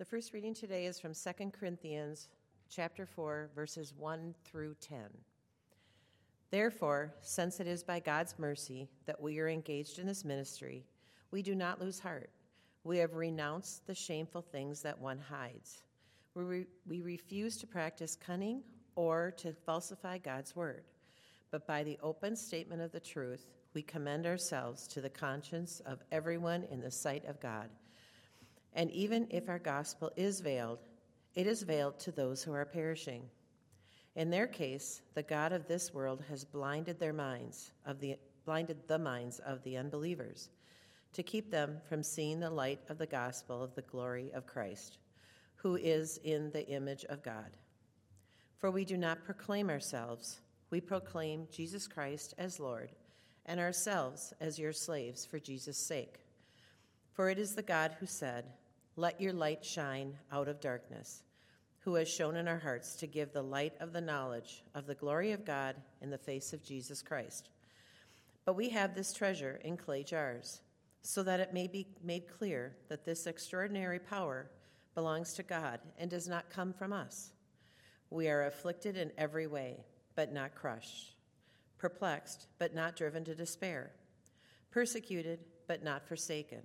The first reading today is from 2 Corinthians chapter 4 verses 1 through 10. Therefore, since it is by God's mercy that we are engaged in this ministry, we do not lose heart. We have renounced the shameful things that one hides. We, re- we refuse to practice cunning or to falsify God's word, but by the open statement of the truth, we commend ourselves to the conscience of everyone in the sight of God. And even if our gospel is veiled, it is veiled to those who are perishing. In their case, the God of this world has blinded their minds of the blinded the minds of the unbelievers to keep them from seeing the light of the gospel of the glory of Christ, who is in the image of God. For we do not proclaim ourselves, we proclaim Jesus Christ as Lord, and ourselves as your slaves for Jesus' sake. For it is the God who said, Let your light shine out of darkness, who has shown in our hearts to give the light of the knowledge of the glory of God in the face of Jesus Christ. But we have this treasure in clay jars, so that it may be made clear that this extraordinary power belongs to God and does not come from us. We are afflicted in every way, but not crushed, perplexed, but not driven to despair, persecuted, but not forsaken,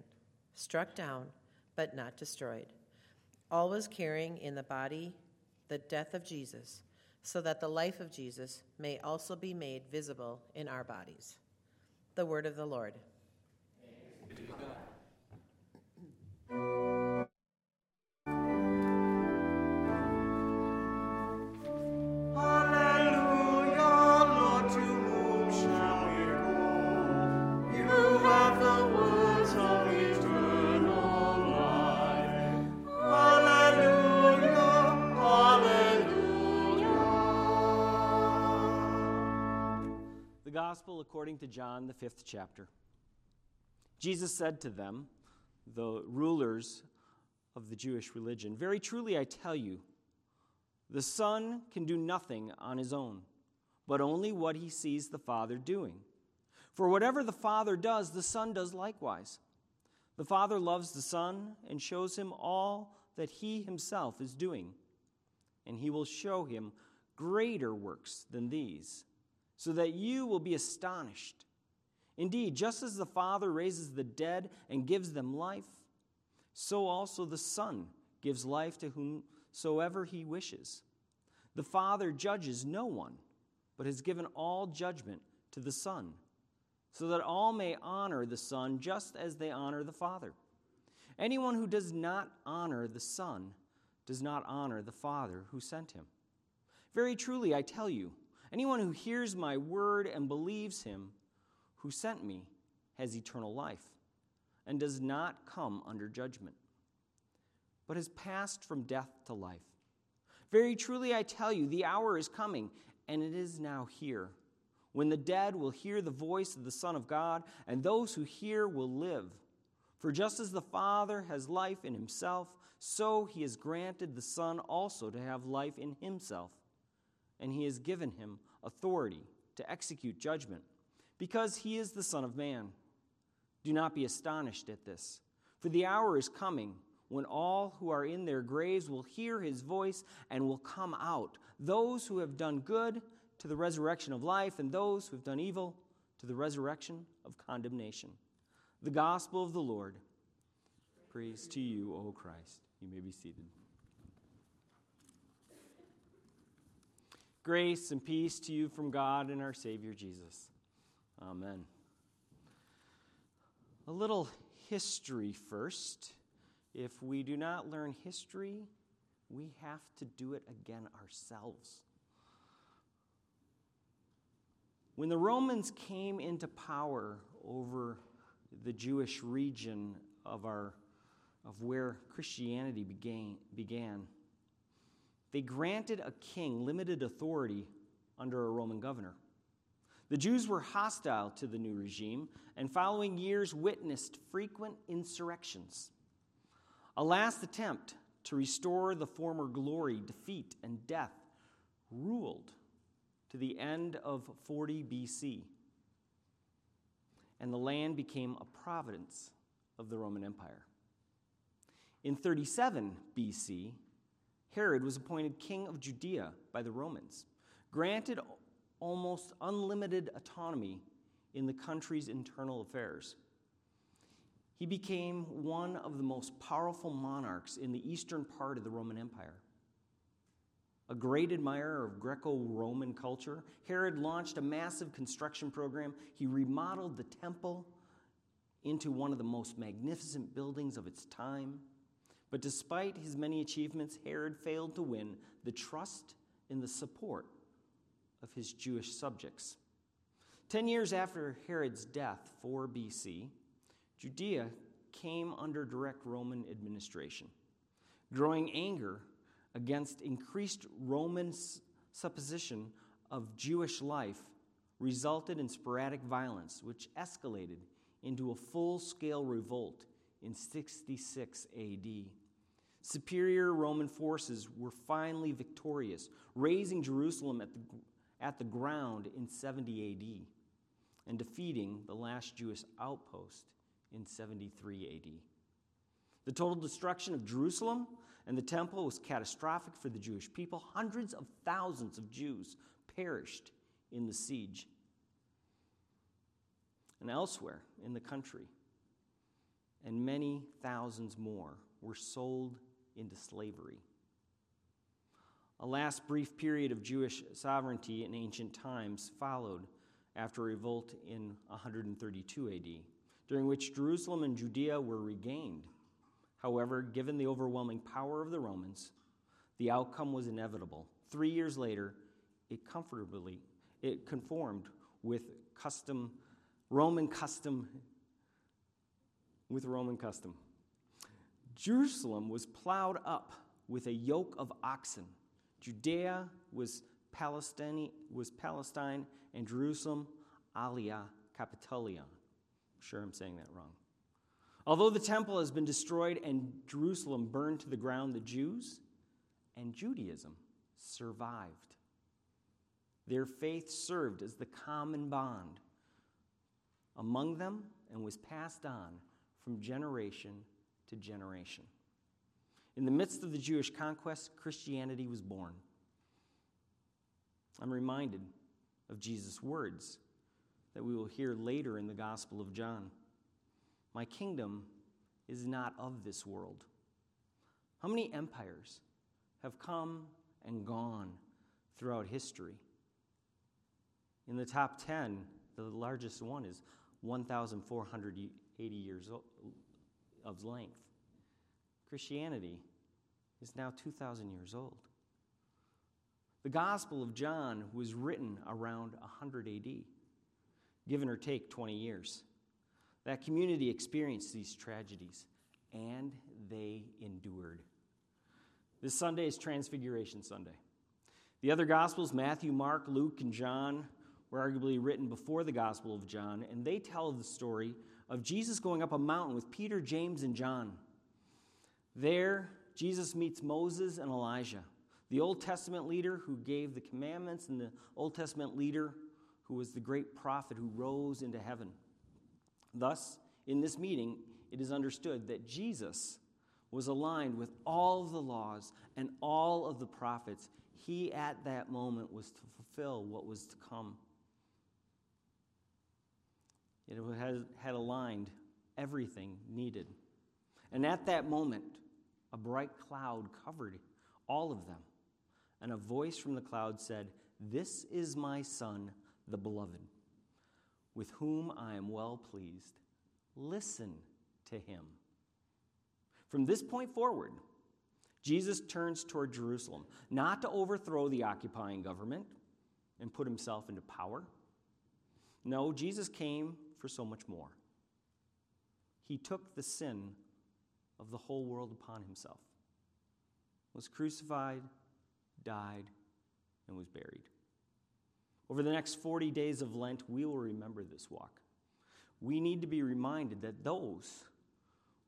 struck down, but not destroyed, always carrying in the body the death of Jesus, so that the life of Jesus may also be made visible in our bodies. The word of the Lord. According to John, the fifth chapter. Jesus said to them, the rulers of the Jewish religion, Very truly I tell you, the Son can do nothing on his own, but only what he sees the Father doing. For whatever the Father does, the Son does likewise. The Father loves the Son and shows him all that he himself is doing, and he will show him greater works than these so that you will be astonished. Indeed, just as the Father raises the dead and gives them life, so also the Son gives life to whomsoever he wishes. The Father judges no one, but has given all judgment to the Son, so that all may honor the Son just as they honor the Father. Anyone who does not honor the Son does not honor the Father who sent him. Very truly, I tell you, Anyone who hears my word and believes him who sent me has eternal life and does not come under judgment, but has passed from death to life. Very truly, I tell you, the hour is coming, and it is now here, when the dead will hear the voice of the Son of God, and those who hear will live. For just as the Father has life in himself, so he has granted the Son also to have life in himself and he has given him authority to execute judgment, because he is the Son of Man. Do not be astonished at this, for the hour is coming when all who are in their graves will hear his voice and will come out, those who have done good to the resurrection of life, and those who have done evil to the resurrection of condemnation. The gospel of the Lord. Praise to you, O Christ. You may be seated. Grace and peace to you from God and our Savior Jesus. Amen. A little history first. If we do not learn history, we have to do it again ourselves. When the Romans came into power over the Jewish region of, our, of where Christianity began, began they granted a king limited authority under a Roman governor. The Jews were hostile to the new regime and, following years, witnessed frequent insurrections. A last attempt to restore the former glory, defeat, and death ruled to the end of 40 BC, and the land became a province of the Roman Empire. In 37 BC, Herod was appointed king of Judea by the Romans, granted almost unlimited autonomy in the country's internal affairs. He became one of the most powerful monarchs in the eastern part of the Roman Empire. A great admirer of Greco Roman culture, Herod launched a massive construction program. He remodeled the temple into one of the most magnificent buildings of its time. But despite his many achievements, Herod failed to win the trust and the support of his Jewish subjects. Ten years after Herod's death, 4 BC, Judea came under direct Roman administration. Growing anger against increased Roman supposition of Jewish life resulted in sporadic violence, which escalated into a full scale revolt in 66 AD. Superior Roman forces were finally victorious, razing Jerusalem at the, at the ground in 70 AD and defeating the last Jewish outpost in 73 AD. The total destruction of Jerusalem and the temple was catastrophic for the Jewish people. Hundreds of thousands of Jews perished in the siege. And elsewhere in the country, and many thousands more were sold into slavery. A last brief period of Jewish sovereignty in ancient times followed after a revolt in 132 AD, during which Jerusalem and Judea were regained However, given the overwhelming power of the Romans, the outcome was inevitable. Three years later, it comfortably it conformed with custom, Roman custom, with Roman custom. Jerusalem was plowed up with a yoke of oxen. Judea was Palestine, was Palestine, and Jerusalem, Alia Capitolia. I'm sure I'm saying that wrong. Although the temple has been destroyed and Jerusalem burned to the ground, the Jews and Judaism survived. Their faith served as the common bond among them and was passed on from generation to generation. In the midst of the Jewish conquest, Christianity was born. I'm reminded of Jesus' words that we will hear later in the Gospel of John. My kingdom is not of this world. How many empires have come and gone throughout history? In the top 10, the largest one is 1,480 years of length. Christianity is now 2,000 years old. The Gospel of John was written around 100 AD, given or take 20 years. That community experienced these tragedies, and they endured. This Sunday is Transfiguration Sunday. The other Gospels, Matthew, Mark, Luke, and John, were arguably written before the Gospel of John, and they tell the story of Jesus going up a mountain with Peter, James, and John. There, Jesus meets Moses and Elijah, the Old Testament leader who gave the commandments, and the Old Testament leader who was the great prophet who rose into heaven. Thus, in this meeting, it is understood that Jesus was aligned with all of the laws and all of the prophets. He, at that moment, was to fulfill what was to come. It had, had aligned everything needed. And at that moment, a bright cloud covered all of them. And a voice from the cloud said, This is my Son, the Beloved with whom I am well pleased. Listen to him. From this point forward, Jesus turns toward Jerusalem, not to overthrow the occupying government and put himself into power. No, Jesus came for so much more. He took the sin of the whole world upon himself, was crucified, died, and was buried. Over the next 40 days of Lent, we will remember this walk. We need to be reminded that those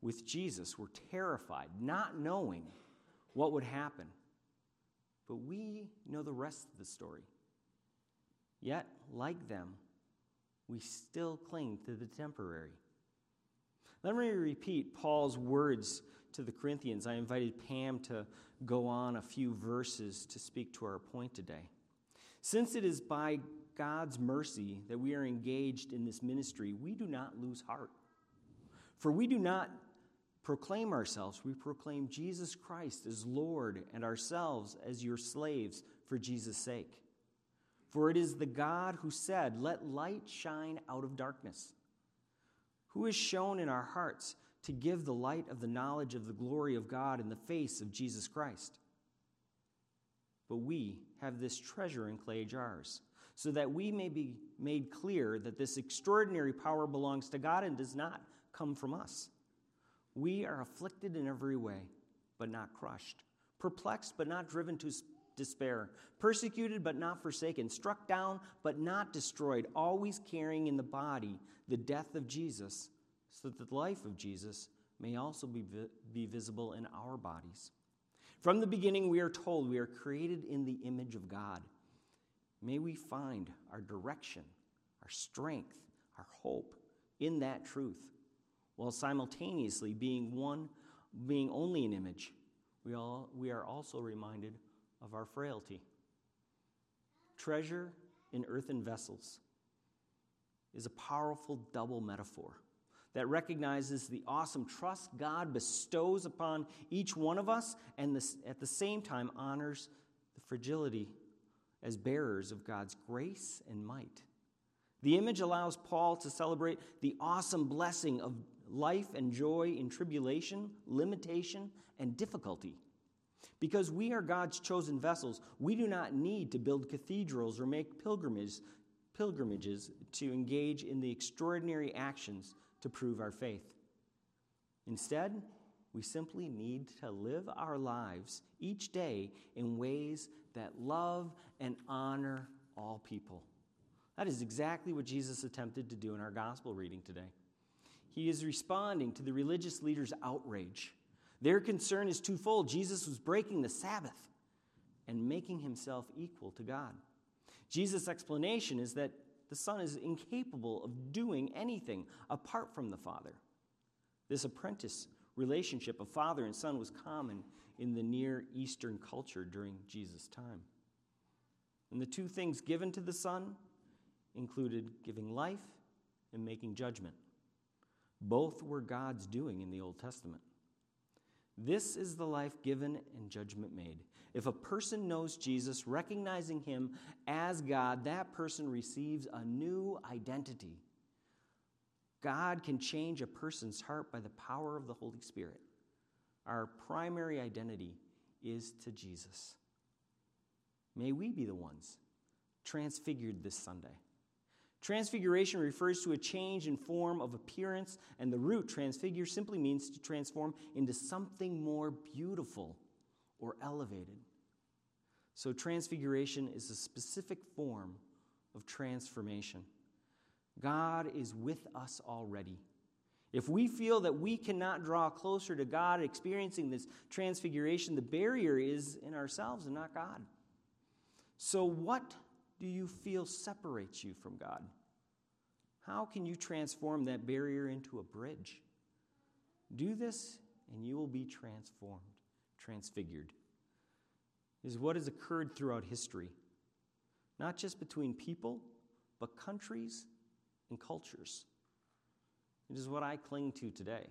with Jesus were terrified, not knowing what would happen. But we know the rest of the story. Yet, like them, we still cling to the temporary. Let me repeat Paul's words to the Corinthians, I invited Pam to go on a few verses to speak to our point today. Since it is by God's mercy that we are engaged in this ministry, we do not lose heart. For we do not proclaim ourselves, we proclaim Jesus Christ as Lord and ourselves as your slaves for Jesus' sake. For it is the God who said, Let light shine out of darkness, who has shown in our hearts to give the light of the knowledge of the glory of God in the face of Jesus Christ. But we have this treasure in clay jars so that we may be made clear that this extraordinary power belongs to God and does not come from us. We are afflicted in every way, but not crushed, perplexed, but not driven to despair, persecuted, but not forsaken, struck down, but not destroyed, always carrying in the body the death of Jesus, so that the life of Jesus may also be, vi- be visible in our bodies. From the beginning, we are told we are created in the image of God. May we find our direction, our strength, our hope in that truth, while simultaneously being one, being only an image. We, all, we are also reminded of our frailty. Treasure in earthen vessels is a powerful double metaphor that recognizes the awesome trust God bestows upon each one of us and this, at the same time honors the fragility as bearers of God's grace and might. The image allows Paul to celebrate the awesome blessing of life and joy in tribulation, limitation, and difficulty. Because we are God's chosen vessels, we do not need to build cathedrals or make pilgrimages, pilgrimages to engage in the extraordinary actions to prove our faith. Instead, we simply need to live our lives each day in ways that love and honor all people. That is exactly what Jesus attempted to do in our gospel reading today. He is responding to the religious leaders' outrage. Their concern is twofold Jesus was breaking the Sabbath and making himself equal to God. Jesus' explanation is that the Son is incapable of doing anything apart from the Father. This apprentice relationship of father and son was common in the Near Eastern culture during Jesus' time. And the two things given to the Son included giving life and making judgment. Both were God's doing in the Old Testament. This is the life given and judgment made. If a person knows Jesus, recognizing him as God, that person receives a new identity. God can change a person's heart by the power of the Holy Spirit. Our primary identity is to Jesus. May we be the ones transfigured this Sunday. Transfiguration refers to a change in form of appearance, and the root transfigure simply means to transform into something more beautiful or elevated. So, transfiguration is a specific form of transformation. God is with us already. If we feel that we cannot draw closer to God experiencing this transfiguration, the barrier is in ourselves and not God. So, what do you feel separates you from God? How can you transform that barrier into a bridge? Do this, and you will be transformed, transfigured. Is what has occurred throughout history, not just between people, but countries and cultures. It is what I cling to today.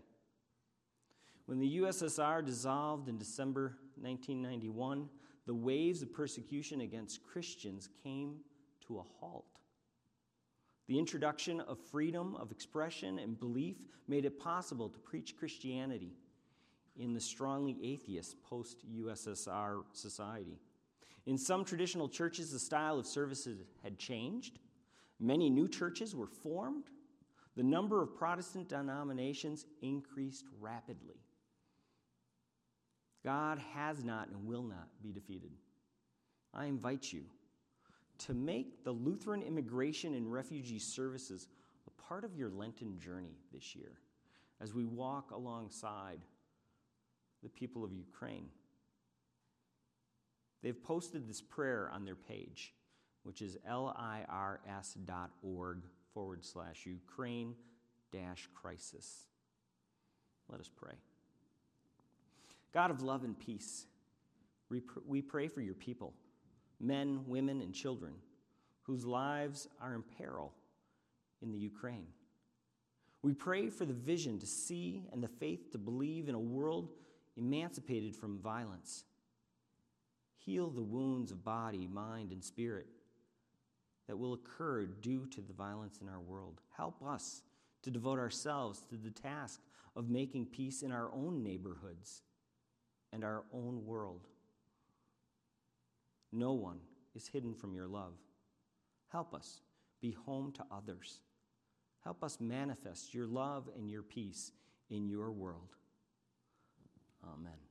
When the USSR dissolved in December 1991, the waves of persecution against Christians came to a halt. The introduction of freedom of expression and belief made it possible to preach Christianity in the strongly atheist post USSR society. In some traditional churches, the style of services had changed. Many new churches were formed. The number of Protestant denominations increased rapidly. God has not and will not be defeated. I invite you to make the Lutheran Immigration and Refugee Services a part of your Lenten journey this year as we walk alongside the people of Ukraine. They've posted this prayer on their page, which is lirs.org forward slash Ukraine dash crisis. Let us pray. God of love and peace, we pray for your people, men, women, and children, whose lives are in peril in the Ukraine. We pray for the vision to see and the faith to believe in a world emancipated from violence. Heal the wounds of body, mind, and spirit that will occur due to the violence in our world. Help us to devote ourselves to the task of making peace in our own neighborhoods and our own world. No one is hidden from your love. Help us be home to others. Help us manifest your love and your peace in your world. Amen.